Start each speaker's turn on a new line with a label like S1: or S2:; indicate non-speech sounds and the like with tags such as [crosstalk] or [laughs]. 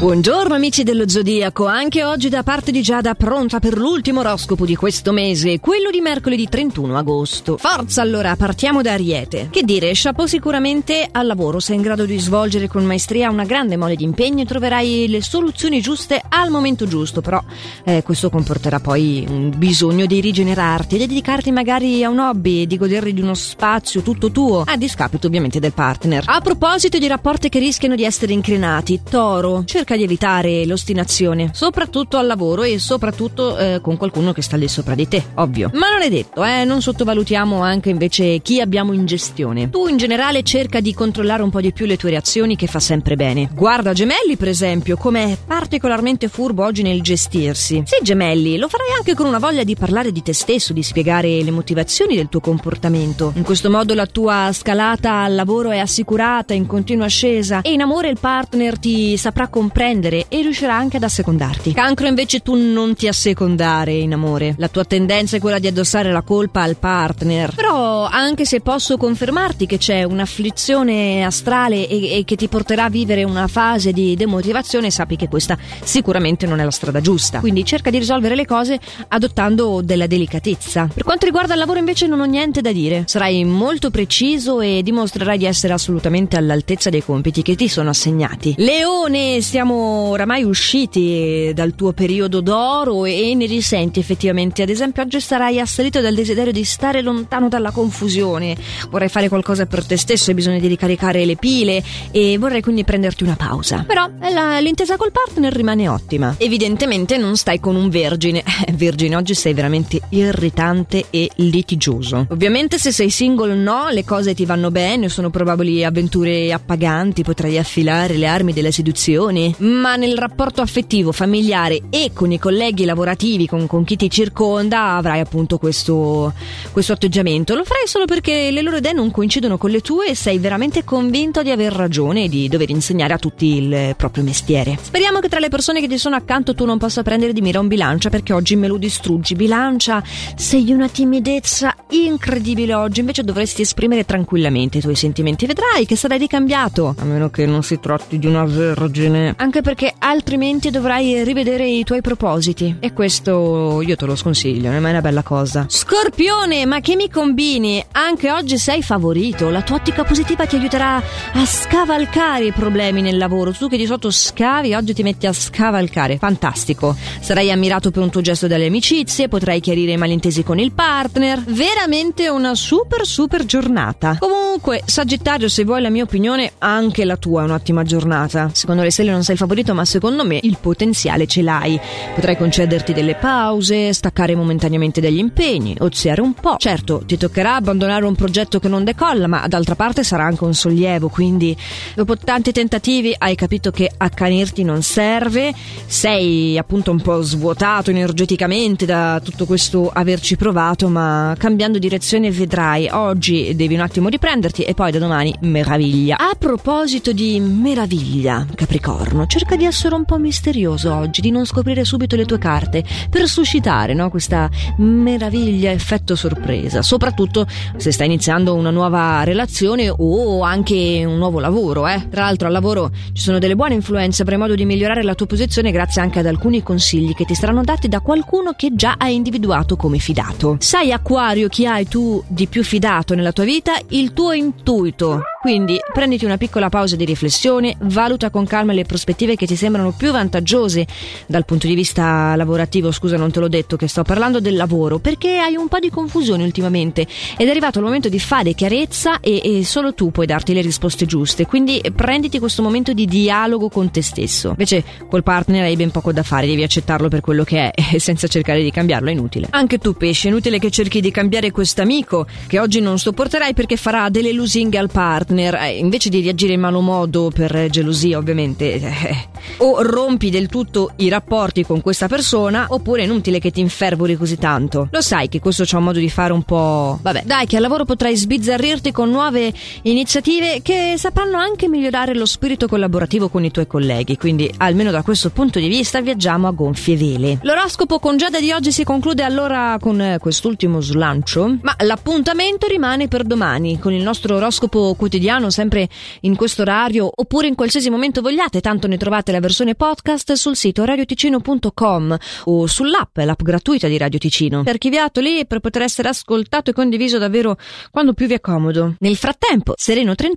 S1: Buongiorno amici dello Zodiaco, anche oggi da parte di Giada pronta per l'ultimo oroscopo di questo mese, quello di mercoledì 31 agosto. Forza allora, partiamo da Ariete. Che dire, chapeau sicuramente al lavoro, sei in grado di svolgere con maestria una grande mole di impegno e troverai le soluzioni giuste al momento giusto, però eh, questo comporterà poi un bisogno di rigenerarti di dedicarti magari a un hobby, di godere di uno spazio tutto tuo, a discapito ovviamente del partner. A proposito di rapporti che rischiano di essere incrinati, Toro, cerca cerca di evitare l'ostinazione, soprattutto al lavoro e soprattutto eh, con qualcuno che sta lì sopra di te, ovvio. Ma non è detto, eh, non sottovalutiamo anche invece chi abbiamo in gestione. Tu in generale cerca di controllare un po' di più le tue reazioni che fa sempre bene. Guarda Gemelli per esempio, come è particolarmente furbo oggi nel gestirsi. Sì Gemelli, lo farai anche con una voglia di parlare di te stesso, di spiegare le motivazioni del tuo comportamento. In questo modo la tua scalata al lavoro è assicurata, in continua ascesa e in amore il partner ti saprà comprendere comprendere e riuscirà anche ad assecondarti. Cancro invece tu non ti assecondare in amore. La tua tendenza è quella di addossare la colpa al partner. Però anche se posso confermarti che c'è un'afflizione astrale e, e che ti porterà a vivere una fase di demotivazione, sappi che questa sicuramente non è la strada giusta. Quindi cerca di risolvere le cose adottando della delicatezza. Per quanto riguarda il lavoro invece non ho niente da dire. Sarai molto preciso e dimostrerai di essere assolutamente all'altezza dei compiti che ti sono assegnati. Leone, stiamo siamo oramai usciti dal tuo periodo d'oro e ne risenti effettivamente. Ad esempio, oggi sarai assalito dal desiderio di stare lontano dalla confusione. Vorrai fare qualcosa per te stesso, hai bisogno di ricaricare le pile e vorrai quindi prenderti una pausa. Però la, l'intesa col partner rimane ottima. Evidentemente non stai con un vergine. [laughs] Vergine, oggi sei veramente irritante e litigioso. Ovviamente se sei single no, le cose ti vanno bene, sono probabili avventure appaganti, potrai affilare le armi della seduzione ma nel rapporto affettivo, familiare e con i colleghi lavorativi, con, con chi ti circonda, avrai appunto questo, questo, atteggiamento. Lo farai solo perché le loro idee non coincidono con le tue e sei veramente convinto di aver ragione e di dover insegnare a tutti il proprio mestiere. Speriamo che tra le persone che ti sono accanto tu non possa prendere di mira un bilancia perché oggi me lo distruggi. Bilancia, sei una timidezza incredibile oggi, invece dovresti esprimere tranquillamente i tuoi sentimenti. Vedrai che sarai ricambiato, a meno che non si tratti di una vergine anche perché altrimenti dovrai rivedere i tuoi propositi. E questo io te lo sconsiglio, non è una bella cosa. Scorpione, ma che mi combini? Anche oggi sei favorito. La tua ottica positiva ti aiuterà a scavalcare i problemi nel lavoro. Tu che di sotto scavi, oggi ti metti a scavalcare. Fantastico. Sarai ammirato per un tuo gesto dalle amicizie, potrai chiarire i malintesi con il partner. Veramente una super super giornata. Comunque, Sagittario, se vuoi la mia opinione, anche la tua è un'ottima giornata. Secondo le stelle non sei il favorito, ma secondo me il potenziale ce l'hai. Potrai concederti delle pause, staccare momentaneamente dagli impegni, oziare un po'. Certo, ti toccherà abbandonare un progetto che non decolla, ma d'altra parte sarà anche un sollievo, quindi dopo tanti tentativi hai capito che accanirti non serve, sei appunto un po' svuotato energeticamente da tutto questo averci provato, ma cambiando direzione vedrai, oggi devi un attimo riprenderti e poi da domani meraviglia. A proposito di meraviglia, Capricorno, Capricorno, cerca di essere un po' misterioso oggi, di non scoprire subito le tue carte, per suscitare no, questa meraviglia effetto sorpresa, soprattutto se stai iniziando una nuova relazione o anche un nuovo lavoro. Eh. Tra l'altro al lavoro ci sono delle buone influenze, avrai modo di migliorare la tua posizione grazie anche ad alcuni consigli che ti saranno dati da qualcuno che già hai individuato come fidato. Sai Acquario chi hai tu di più fidato nella tua vita? Il tuo intuito. Quindi prenditi una piccola pausa di riflessione, valuta con calma le prospettive che ti sembrano più vantaggiose dal punto di vista lavorativo. Scusa, non te l'ho detto che sto parlando del lavoro, perché hai un po' di confusione ultimamente ed è arrivato il momento di fare chiarezza e, e solo tu puoi darti le risposte giuste. Quindi prenditi questo momento di dialogo con te stesso. Invece col partner hai ben poco da fare, devi accettarlo per quello che è [laughs] e senza cercare di cambiarlo è inutile. Anche tu pesce, è inutile che cerchi di cambiare quest'amico che oggi non sopporterai perché farà delle lusinghe al partner eh, invece di reagire in malo modo per gelosia ovviamente, eh, o rompi del tutto i rapporti con questa persona, oppure è inutile che ti infervori così tanto. Lo sai che questo c'è un modo di fare un po'... Vabbè, dai che al lavoro potrai sbizzarrirti con nuove iniziative che sapranno anche migliorare lo spirito collaborativo con i tuoi colleghi, quindi almeno da questo punto di vista viaggiamo a gonfie vele. L'oroscopo con Giada di oggi si conclude allora con quest'ultimo slancio, ma l'appuntamento rimane per domani con il nostro oroscopo quotidiano, sempre in questo orario, oppure in qualsiasi momento vogliate, tanto ne trovate la versione podcast sul sito radioticino.com o sull'app, l'app gratuita di Radio Ticino. Archiviato lì per poter essere ascoltato e condiviso davvero quando più vi è comodo. Nel frattempo, Sereno 31